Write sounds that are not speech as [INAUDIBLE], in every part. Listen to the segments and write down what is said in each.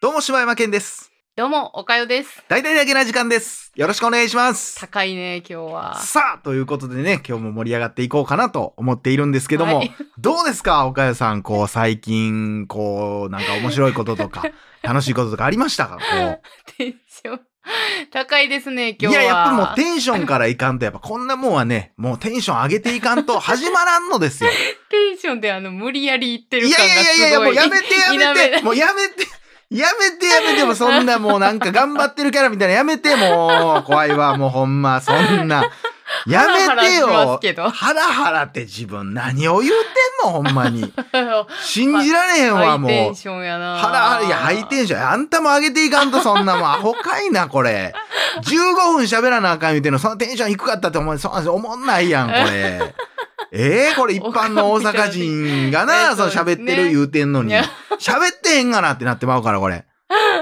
どうも柴山健です。どうも、おかよです。大々だけな時間です。よろしくお願いします。高いね、今日は。さあということでね今日も盛り上がっていこうかなと思っているんですけども、はい。どうですか岡谷さん？こう最近こうなんか面白いこととか [LAUGHS] 楽しいこととかありましたか？こ [LAUGHS] テンション [LAUGHS] 高いですね、う今日は。いややっぱもうテンションからいかんとやっぱこんなもんはねもうテンション上げていかんと始まらんのですよ [LAUGHS] テンションであの、無理やり言ってる感がすごい。やいやいやもうやめてやめて否もうやめてやめてやめてもうそんなもうなんか頑張ってるキャラみたいなやめてもう怖いわもうほんまそんなやめてよ。ハラハラって自分何を言うてんのほんまに。[LAUGHS] 信じられへんわもう。ハイテンションやな。ハラハラいやハイテンションあんたも上げていかんとそんなもん。[LAUGHS] アホかいなこれ。15分喋らなあかん言うてんの。そのテンション低かったって思うそんな思んないやんこれ。[LAUGHS] えー、これ一般の大阪人がな、えその喋ってるね言うてんのに。喋ってへんがなってなってまうから、これ。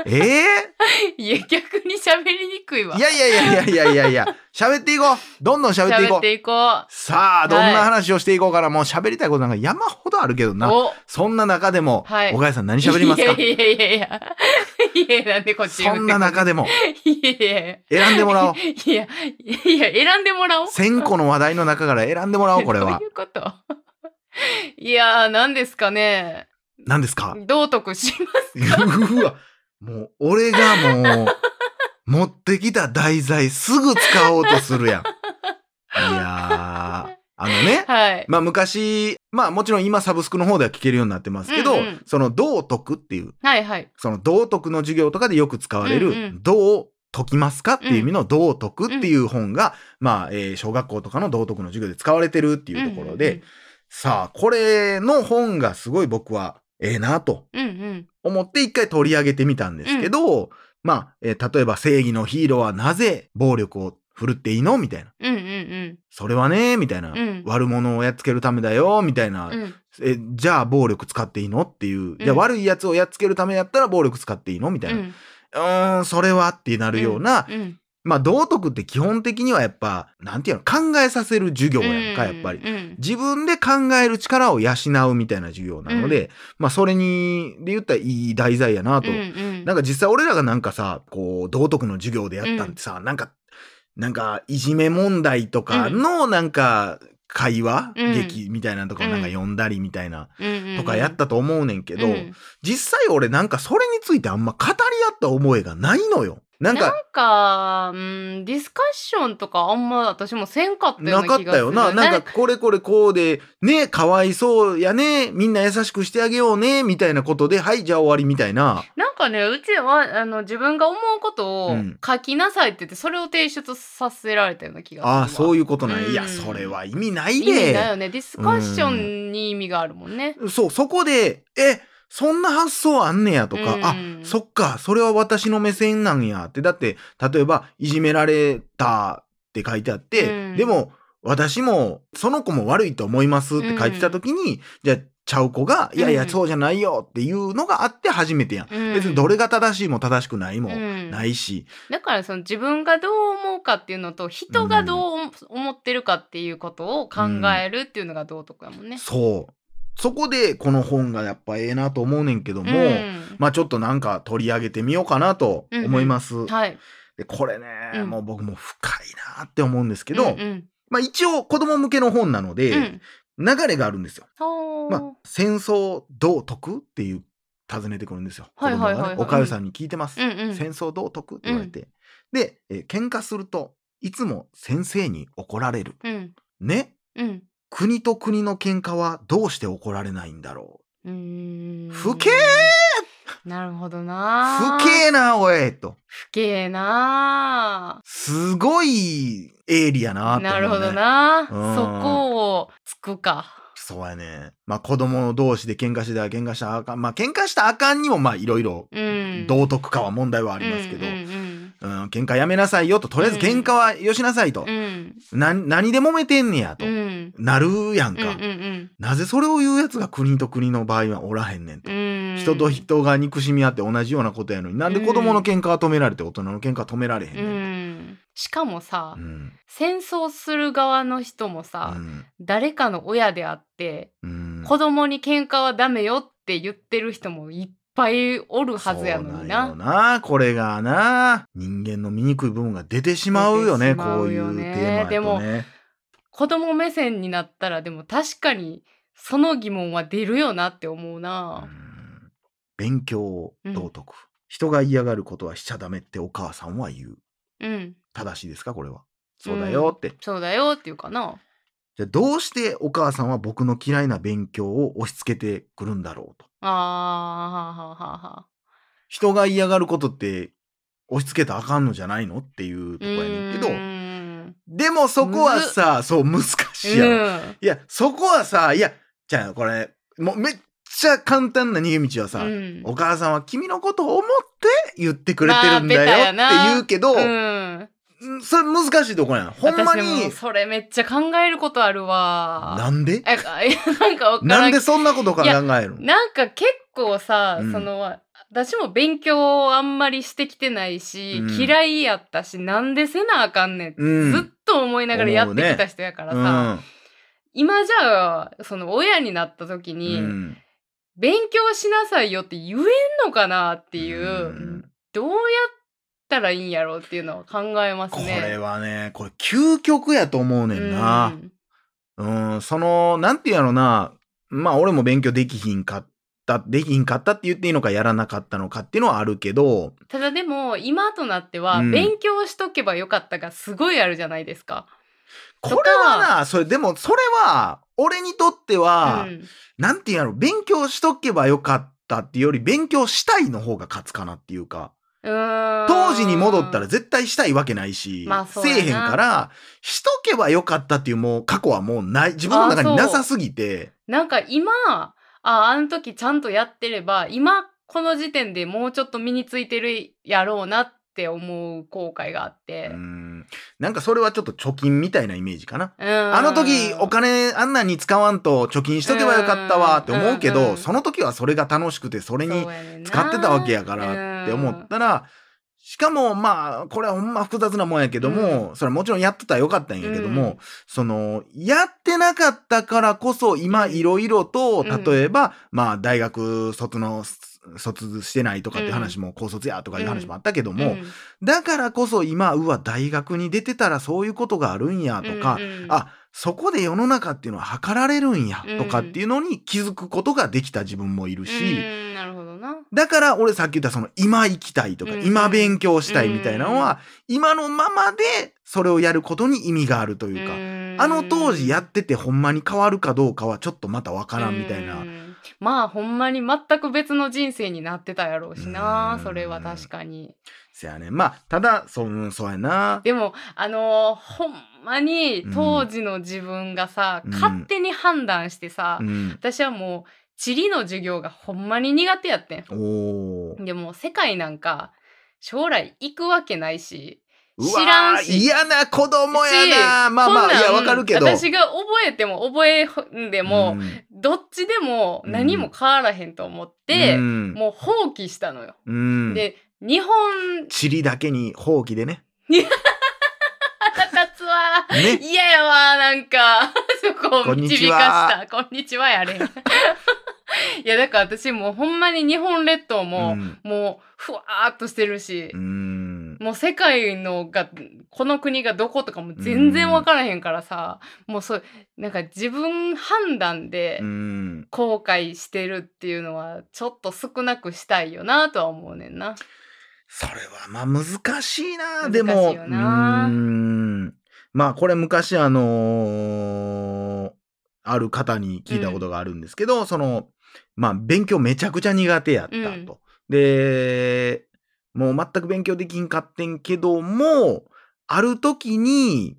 ええいや、逆に喋りにくいわ。いやいやいやいやいやいやいや、喋っていこう。どんどん喋っていこう。喋っていこさあ、どんな話をしていこうかな。もう喋りたいことなんか山ほどあるけどう。な。おそんな中でも、はい小林さん何喋りますか？いやいやいやいや。いや、なんでこっちそんな中でもいやいやい選んでもらおう。や。いや、いや、選んでもらおう。1000個の話題の中から選んでもらおう、これはどうい。うこと？いやー、何ですかね。何ですか？道徳します。うわ、もう、俺がもう、持ってきた題材すぐ使おうとするやん。[LAUGHS] いやー、あのね、はい。まあ昔、まあもちろん今サブスクの方では聞けるようになってますけど、うんうんその道徳っていう、はいはい。その道徳の授業とかでよく使われる、うんうんどう解きますかっていう意味の道徳っていう本が、まあ、えー小学校とかの道徳の授業で使われてるっていうところで、さあ、これの本がすごい僕はええなとうんうん。思って一回取り上げてみたんですけど、まあ、えー例えば正義のヒーローはなぜ暴力を振るっていいの？みたいな。うんうんそれはね、みたいな。うん悪者をやっつけるためだよ、みたいな。うん。うん。え、じゃあ暴力使っていいの？っていう。じゃあうん悪いやつをやっつけるためやったら暴力使っていいの？みたいな。うーん、それはってなるような。うん。まあ道徳って基本的にはやっぱ、なんていうの、考えさせる授業やんか、やっぱり。うん。自分で考える力を養うみたいな授業なので、まあそれに、で言ったらいい題材やなと。うんうん。なんか実際俺らがなんかさ、こう、道徳の授業でやったんってさ、なんか、なんか、いじめ問題とかの、なんか、会話、うん。劇みたいなのとかをなんか読んだりみたいな、うんうん。とかやったと思うねんけど、うん。実際俺なんかそれについてあんま語り合った覚えがないのよ。なんなんか、か、うん、ディスカッションとかあんま私もせんかったようなかっな気がする、たよな。なんか、これこれこうで、ね、かわいそうやね、みんな優しくしてあげようね、みたいなことで、はい、じゃあ終わりみたいな。なんかね、うちは、あの、自分が思うことをうん書きなさいって言って、それを提出させられたような気がするわ。ああ、そういうことない。うんいや、それは意味ない意味だで。よね。ディスカッションに意味があるもんね。そう、そこで、え、そんな発想あんねやとか、うんあ、そっか、それは私の目線なんやって。だって、例えば、いじめられたって書いてあって、うんでも、私も、その子も悪いと思いますって書いてた時に、じゃあ、ちゃう子が、いやいや、うんそうじゃないよっていうのがあって初めてやん。うん別にどれが正しいも正しくないもうんないし。だからその自分がどう思うかっていうのと人がどう思ってるかっていうことを考えるっていうのが道徳やもんね。そう。そこで、この本がやっぱええなと思うねんけども、うんまあちょっとなんか取り上げてみようかなと思います。はい。でこれね、うんもう僕も深いなって思うんですけど、うんうんまあ一応子供向けの本なので、うん流れがあるんですよ。まあ、戦争どう解くっていう尋ねてくるんですよ。はいはいはいはいおかゆさんに聞いてます。うんうん戦争どう解くって言われて。で、えー喧嘩するといつも先生に怒られる。うんねうん国と国の喧嘩はどうして怒られないんだろう？ーん不敬なるほどう。な不敬なおいと。不敬なすごい鋭利やなね。なるほど。なうんそこをつくかそうやね。まあ子供同士で喧嘩してたら喧嘩したらあかん。まあ喧嘩したらあかんにもまあいろいろうん道徳かは問題はありますけど、うんうんうん、喧嘩やめなさいよと、とりあえず喧嘩はよしなさいと。うんな、何で揉めてんねやと。うんなるやんか、うんうんなぜそれを言うやつが国と国の場合はおらへんねんと。うん人と人が憎しみ合って同じようなことやのに、なんで子供の喧嘩は止められて大人の喧嘩は止められへんうねんんしかもさ、と。うん。戦争する側の人もさ、うん。誰かの親であってうん。子供に喧嘩はダメよって言ってる人もいっぱいおるはずやのにそうな。んよなこれがな。人間の醜い部分が出てしまうよね出てしまこういうテーマやとでもね子供目線になったらでも確かにその疑問は出るよなって思ううな。ん。勉強道徳、人が嫌がることはしちゃダメってお母さんは言う。うん。正しいですかこれは。そうだよって、そうだよっていうかな。じゃあどうしてお母さんは僕の嫌いな勉強を押し付けてくるんだろうとああはあはあはあ。人が嫌がることって押し付けたらあかんのじゃないのっていうとこやねんけど。でもそこはさそう難しいやろ、うん。いやそこはさいやじゃあこれもうめっちゃ簡単な逃げ道はさ、うん。お母さんは君のことを思って言ってくれてるんだよって言うけど、それ難しいとこやん。ほんまに。それめっちゃ考えることあるわ。なんで？なんかわからなんでそんなこと考えるの？なんか結構さ、うん。その私も勉強をあんまりしてきてないし、うん。嫌いやったしなんでせなあかんねんってうん。ずっと思いながらやってきた人やからさ、今じゃあその親になった時うんに、うん。勉強しなさいよって言えんのかなっていう、うん。どうやったらいいんやろうっていうのは考えますこね。れはねこれ究極やと思うねんな。うん。うんそのなんていうやろな。まあ俺も勉強できひんかったできひんかったって言っていいのかやらなかったのかっていうのはあるけど。ただでも今となってはうん。勉強しとけばよかったがすごいあるじゃないですか。これはなそれでもそれは俺にとっては、うん。なんていうんやろ勉強しとけばよかったっていうより勉強したいの方が勝つかなっていうか当時に戻ったら絶対したいわけないし、まあせえへんからしとけばよかったっていうもう過去はもうない自分の中になさすぎて。なんか今ああの時ちゃんとやってれば今この時点でもうちょっと身についてるやろうなって思う後悔があって。う。ん。なんかそれはちょっと貯金みたいなイメージかな。ああの時お金あんなんに使わんと貯金しとけばよかったわって思うけど、うんうんその時はそれが楽しくてそれに使ってたわけやからって思ったら、しかもまあこれはほんま複雑なもんやけども、それはもちろんやってたらよかったんやけども、うん。そのやってなかったからこそ今いろいろとうん。例えば、まあ大学卒の卒してないとかって話も高卒やとかいう話もあったけども、だからこそ今うわ大学に出てたらそういうことがあるんやとか、あそこで世の中っていうのは測られるんやうん。とかっていうのに気づくことができた自分もいるし、うんなるほどな。だから俺さっき言ったその今行きたいとか、うん今勉強したいみたいなのは、今のままでそれをやることに意味があるというか、あの当時やっててほんまに変わるかどうかはちょっとまたわからんみたいな。うんまあほんまに全く別の人生になってたやろうしなうんそれは確かにせやね。まあ、ただ、そうんそうやな。でもあのーほんまに当時の自分がさ、うん勝手に判断してさ、うん。私はもう地理の授業がほんまに苦手やってん。でも世界なんか将来行くわけないし知らんし嫌な子供やな。しまあまあ、いや、わかるけど。私が覚えても覚えんでも、うんどっちでも何も変わらへんと思って、うんもう放棄したのよ。うん。で日本地理だけに放棄でね。腹立つわね。嫌やわなんか [LAUGHS] そこを導かしたこんにちはやれ [LAUGHS] いやだから私もうほんまに日本列島も、うんもうふわーっとしてるしう、ん。もう世界のがこの国がどことかも全然分からへんからさ、もうそうなんか自分判断でうん。後悔してるっていうのはちょっと少なくしたいよなとは思うねんな。それはまあ難しいな。でも。まあこれ昔あのーある方に聞いたことがあるんですけど、その、まあ勉強めちゃくちゃ苦手やったと。で、もう全く勉強できんかってんけども、ある時に、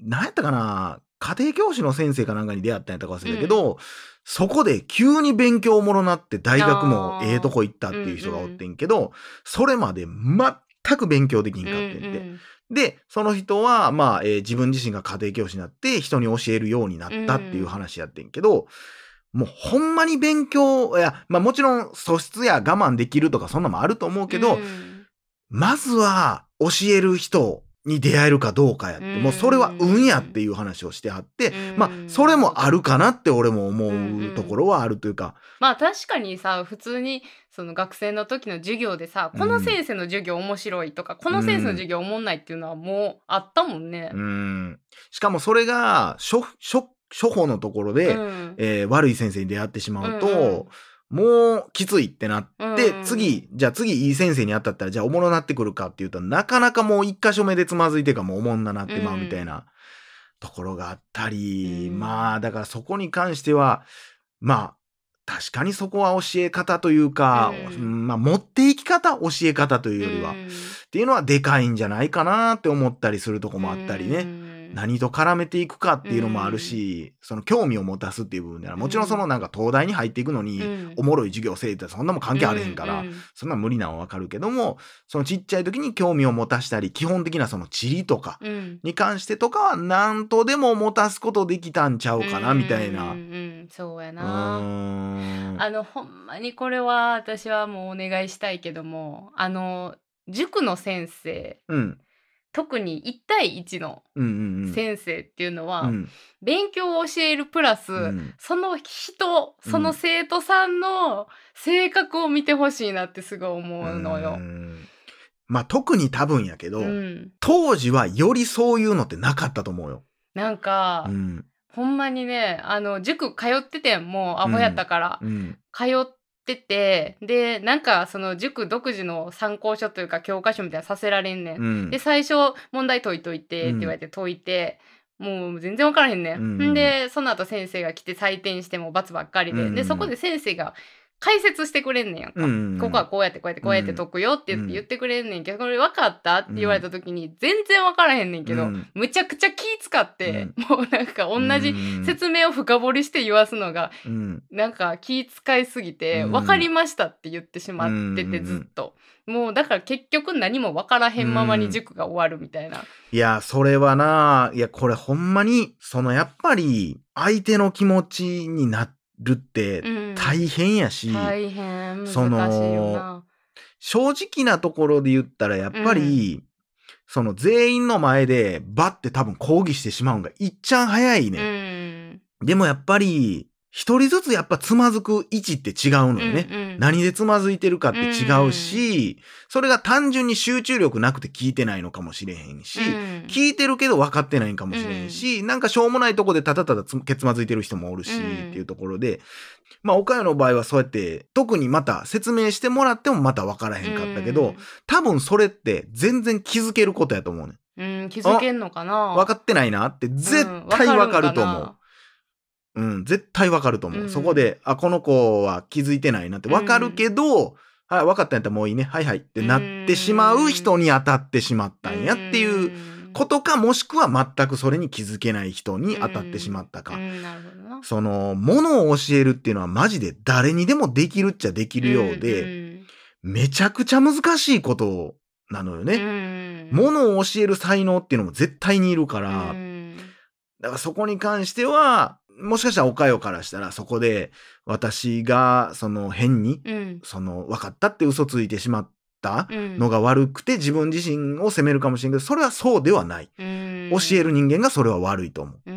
何やったかな家庭教師の先生かなんかに出会ったんやったか忘れたけど、そこで急に勉強おもろなって大学もええとこ行ったっていう人がおってんけど、それまで全く勉強できんかってんて。うんで、その人は、まあ、えー自分自身が家庭教師になって人に教えるようになったっていう話やってんけど、もうほんまに勉強、いや、まあもちろん素質や我慢できるとかそんなのもあると思うけど、うん。まずは教える人に出会えるかどうかやって、うん。もうそれは運やっていう話をしてはって、まあそれもあるかなって俺も思うところはあるというか、まあ確かにさ普通にその学生の時の授業でさ、うん。この先生の授業面白いとかこの先生の授業おもんないっていうのはもうあったもんね。うん。しかもそれが処処処方のところで、うん。えー悪い先生に出会ってしまうと、うんうん。もうきついってなって、うん次じゃあ次いい先生に当たったらじゃあおもろなってくるかっていうとなかなかもう一箇所目でつまずいてかもうおもんななってまうみたいなところがあったり、うん。まあだからそこに関してはまあ確かにそこは教え方というか、うん。うんまあ持っていき方教え方というよりは、っうん。ていうのはでかいんじゃないかなって思ったりするとこもあったりね。うん何と絡めていくかっていうのもあるし、その興味を持たすっていう部分ではもちろんそのなんか東大に入っていくのに、うん。おもろい授業せえってそんなもん関係あれへんから、そんなん無理なのはわかるけどもそのちっちゃい時に興味を持たしたり基本的なその地理とかうん。に関してとかは何とでも持たすことできたんちゃうかなみたいな。そうやうな。あのほんまにこれは私はもうお願いしたいけどもあの塾の先生うん特に1対1の先生っていうのは、うん。勉強を教えるプラス、うん。その人その生徒さんの性格を見てほしいなってすごい思うのよ。う。ん。まあ特に多分やけど、うん、当時はよりそういうのってなかったと思うよ。なんか、うん。ほんまにねあの塾通っててんもうアホやったから、うん。通っててでなんかその塾独自の参考書というか教科書みたいなのさせられんねん。うん。で最初問題解いといてって言われて解いて、もう全然分からへんねん。うん。んでその後先生が来て採点しても罰ばっかりで、うん。でそこで先生が解説してくれんねんやんか。うんここはこうやってこうやってこうやって解くよって言ってくれんねんけど、これ分かったって言われた時に全然分からへんねんけど、うん。むちゃくちゃ気使って、もうなんか同じうん説明を深掘りして言わすのがうん。なんか気使いすぎてうん。分かりましたって言ってしまっててうんずっと。もうだから結局何も分からへんままに塾が終わるみたいな。いや、それはな、いや、これほんまに、そのやっぱり、相手の気持ちになるってうん大変やし、大変その。正直なところで言ったら、やっぱり、その全員の前でバッて多分抗議してしまうんがいっちゃん早いね、うん。でもやっぱり、一人ずつやっぱつまずく位置って違うのよね。うんうん。何でつまずいてるかって違うし、それが単純に集中力なくて聞いてないのかもしれへんし、うん。聞いてるけど分かってないんかもしれんし、なんかしょうもないとこでただただつけつまずいてる人もおるし、うん。っていうところで、まあ岡谷の場合はそうやって特にまた説明してもらってもまた分からへんかったけど、多分それって全然気づけることやと思うねん。うん、気づけんのかな？分かってないなって絶対分かると思う。うん、絶対わかると思う。うんそこで、あ、この子は気づいてないなってわかるけど、はい、分かったんやったらもういいね。はいはいってなってしまう人に当たってしまったんやっていうことか、もしくは全くそれに気づけない人に当たってしまったか。うんなるほどな。その、ものを教えるっていうのはマジで誰にでもできるっちゃできるようで、うんめちゃくちゃ難しいことなのようね。んものを教える才能っていうのも絶対にいるかうら、んだからそこに関しては、もしかしたらおかよからしたらそこで私がその変にうんその分かったって嘘ついてしまったうんのが悪くて自分自身を責めるかもしれんけどそれはそうではない。うん教える人間がそれは悪いと思う。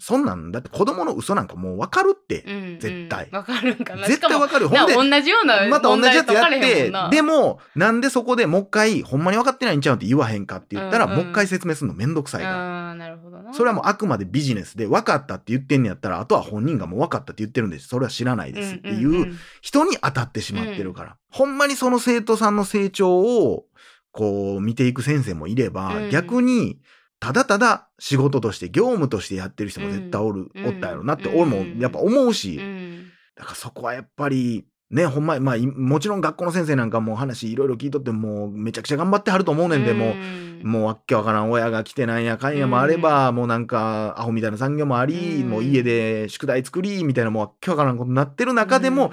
うんそんなんだって子供の嘘なんかもう分かるって。うん絶対わかるんかな絶対分かる。ほんでな同じようなまた同じやつやってでも、なんでそこでもう一回、ほんまに分かってないんちゃうんって言わへんかって言ったら、うんうんもう一回説明するのめんどくさいから。ああなるほどなそれはもうあくまでビジネスで分かったって言ってんねやったら、あとは本人がもう分かったって言ってるんです。それは知らないですっていんんうん人に当たってしまってるから。ほんまにその生徒さんの成長を、こう見ていく先生もいれば、うん逆に、ただただ仕事として業務としてやってる人も絶対おる、うん。おったやろなって、うん。俺もやっぱ思うし、うん。だからそこはやっぱり、ね、ほんま、まあ、いもちろん学校の先生なんかもう話いろいろ聞いとってもうめちゃくちゃ頑張ってはると思うねんで、もう、ん。もうわっけわからん親が来てなんやかん。やもあれば、もうなんかアホみたいな産業もあり、うん。もう家で宿題作りみたいなもうわっけわからんことになってる中でも、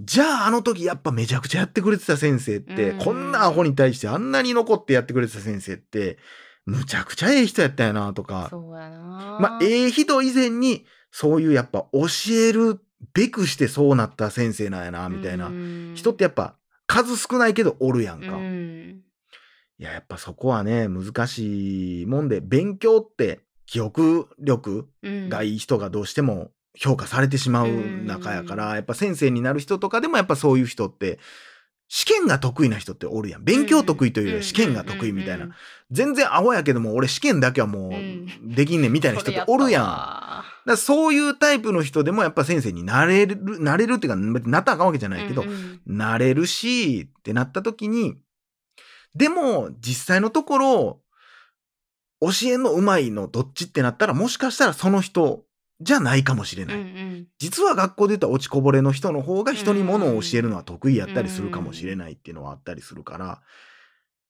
じゃああの時やっぱめちゃくちゃやってくれてた先生って、うん。こんなアホに対してあんなに残ってやってくれてた先生って、むちゃくちゃええ人やったよなとか、そうやな。まあええ人以前にそういうやっぱ教えるべくしてそうなった先生なんやなみたいな、人ってやっぱ数少ないけどおるやんか。うん。いや、やっぱそこはね、難しいもんで、勉強って記憶力うん。がいい人がどうしても評価されてしまう中やから、やっぱ先生になる人とかでもやっぱそういう人って、試験が得意な人っておるやん。勉強得意というよりは試験が得意みたいな。全然アホやけども、俺試験だけはもうできんねんみたいな人っておるやん。だそういうタイプの人でもやっぱ先生になれる、なれるっていうか、なったらあかんわけじゃないけど、なれるし、ってなった時に、でも、実際のところ、教えんのうまいのどっちってなったら、もしかしたらその人じゃないかもしれない。うんうん。実は学校で言ったら落ちこぼれの人の方が人に物を教えるのは得意やったりするかもしれないっていうのはあったりするから、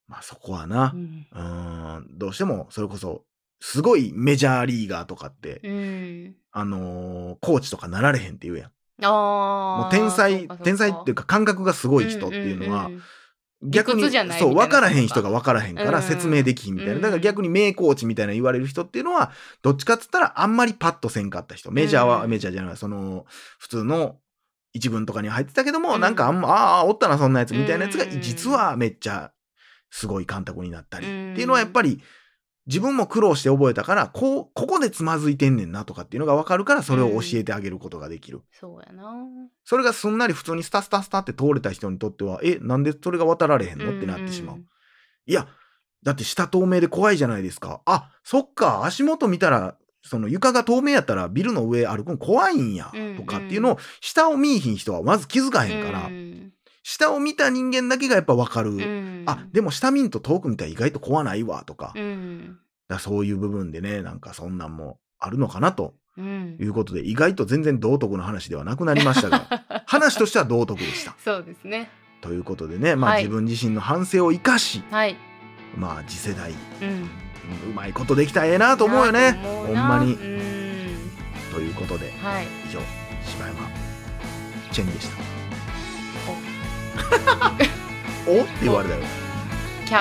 まあそこはなう、ん。うーん、どうしてもそれこそ、すごいメジャーリーガーとかって、うん。あのーコーチとかなられへんって言うやん。あもうあ天才、天才っていうか感覚がすごい人っていうのは、逆に理屈じゃないそう分からへん人が分からへんからうん。説明できひんみたいな、うん。だから逆に名コーチみたいな言われる人っていうのはどっちかっつったらあんまりパッとせんかった人。メジャーは、うん。メジャーじゃないその普通の一軍とかに入ってたけども、うん。なんかあんまああおったなそんなやつみたいなやつがうん。実はめっちゃすごい監督になったり、うんっていうのはやっぱり自分も苦労して覚えたからこうここでつまずいてんねんなとかっていうのが分かるからそれを教えてあげることができる。そうやな。それがすんなり普通にスタスタスタって通れた人にとっては、え、なんでそれが渡られへんの？ってなってしまう。いや、だって下透明で怖いじゃないですか。あ、そっか、足元見たら、その床が透明やったらビルの上歩くの怖いんやうんうん、とかっていうのを、下を見いひん人はまず気づかへんから。う、ん下を見た人間だけがやっぱわかる。うん。あ、でも下見んと遠く見たら意外と怖ないわとか、だかうんらそういう部分でね、なんかそんなんもあるのかなと。うん。いうことで、意外と全然道徳の話ではなくなりましたが、[LAUGHS] 話としては道徳でした。そうですね。ということでね、まあ、はい。自分自身の反省を生かし、はい。まあ次世代。うん。うまいことできたらええなと思うよね。ほまに。うん。ということではい。以上柴山チェンでした [LAUGHS] お？って言われたよ。キャ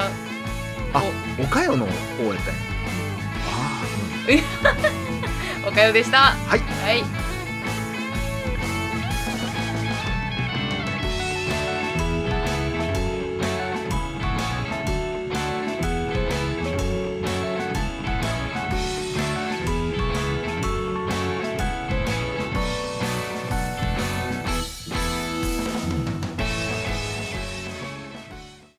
あおかよの王やったんや。ああ [LAUGHS] おかよでした。はい。はい